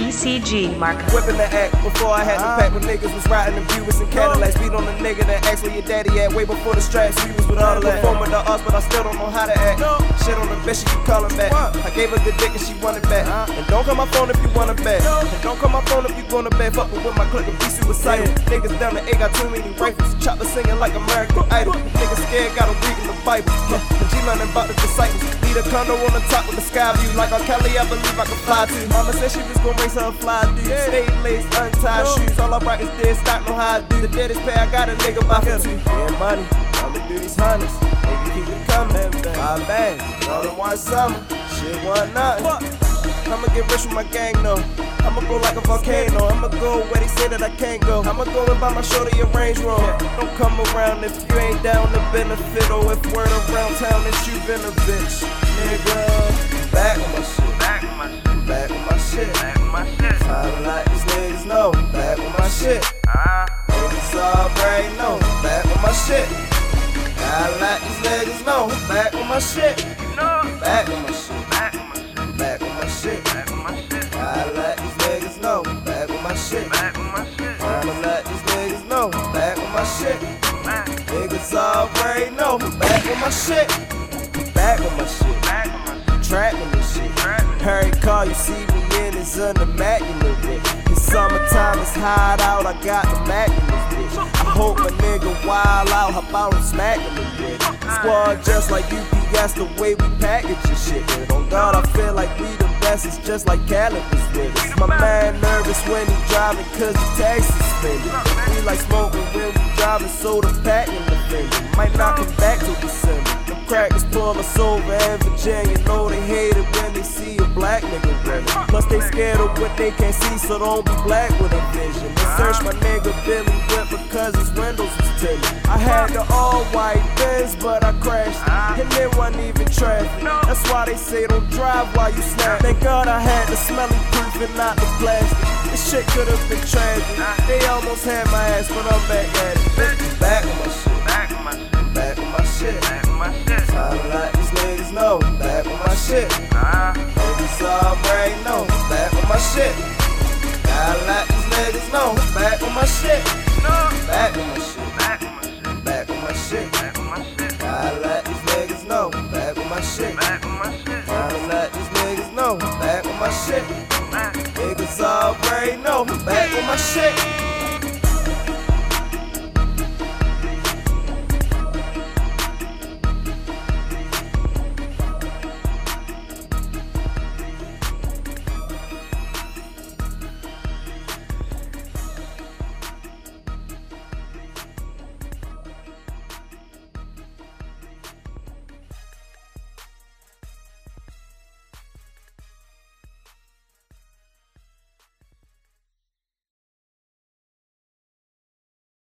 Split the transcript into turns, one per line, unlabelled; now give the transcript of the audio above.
BCG, Marco.
Whipping the act before I had to pack when niggas was riding the Buicks and Cadillacs. Beat on the nigga that asked where your daddy at way before the straps. We was with all that. Performing the arts, but I still don't know how to act. Shit on the bitch, she keep calling back. I gave her good dick and she wanted back. And don't call my phone if you want it back. And don't call my phone if you gonna bed. Fucking with my clique and be suicidal. Niggas down the A got too many rifles. Chopper singing like American Idol. Niggas scared, got a read in the Bible. And G learning about the disciples. A condo on the top with the sky view. Like R. Kelly, I believe I can fly too. Mama said she was gonna raise her fly dude. Stay lace, untied shoes. All I rock is dead stock, know how I do. The deadest pay, I got a nigga by for two. Yeah, money. I'ma do these hundreds. Nigga keep it coming. Five bags. All in one summer. Shit, one nothing. I'ma get rich with my gang, though. I'ma go like a volcano. I'ma go where they say that I can't go. I'ma go and buy my shorty a Range Rover. Don't come around if you ain't down to benefit. Or if word around town that you been a bitch. Nigga, back on my shit.
Back with my shit.
Back on my shit.
Back with my shit.
Time to let these niggas know. Back on my shit.
Ah,
Niggas already know. Back on my shit. Gotta let these niggas know. Back on my shit.
know.
Back on my shit.
Back shit.
Back
with my shit.
Gotta let these niggas know. Back on my shit.
With my shit.
I'ma let these niggas know. Back on my shit. Niggas already know. Back on my shit. Back on my shit.
Back with my shit.
Trapping this shit.
Trapping.
Hurry car, you see me in is unimmaculate with. It's summertime, it's hot out, I got the Mac hope a nigga wild out, how about him smacking the bitch? Squad just like UPS, the way we package your shit. But on God, I feel like we the best, it's just like Khaled with us. My man nervous when he driving, cause the tax suspended. We like smoking when we driving, so the the fender. Might not come back till December. Crackers pull us over in Virginia. Know they hate it when they see a black nigga. Plus they scared of what they can't see, so don't be black with a vision. They search my nigga Billy Whip because his windows was tinted. I had the all white Benz, but I crashed. And it wasn't even traffic. That's why they say don't drive while you snap. Thank God I had the smelly proof and not the plastic. This shit could have been tragic. They almost had my ass, but I'm back at it. Shit.
Ah,
Niggas already know. Back on my shit. Gotta let these niggas know. Back on my shit.
no.
Back on my shit.
Back
on my shit. Gotta let these niggas know. Back on my shit.
Back with my shit.
To let these niggas know. Back on my shit. Niggas already know. Back on my shit.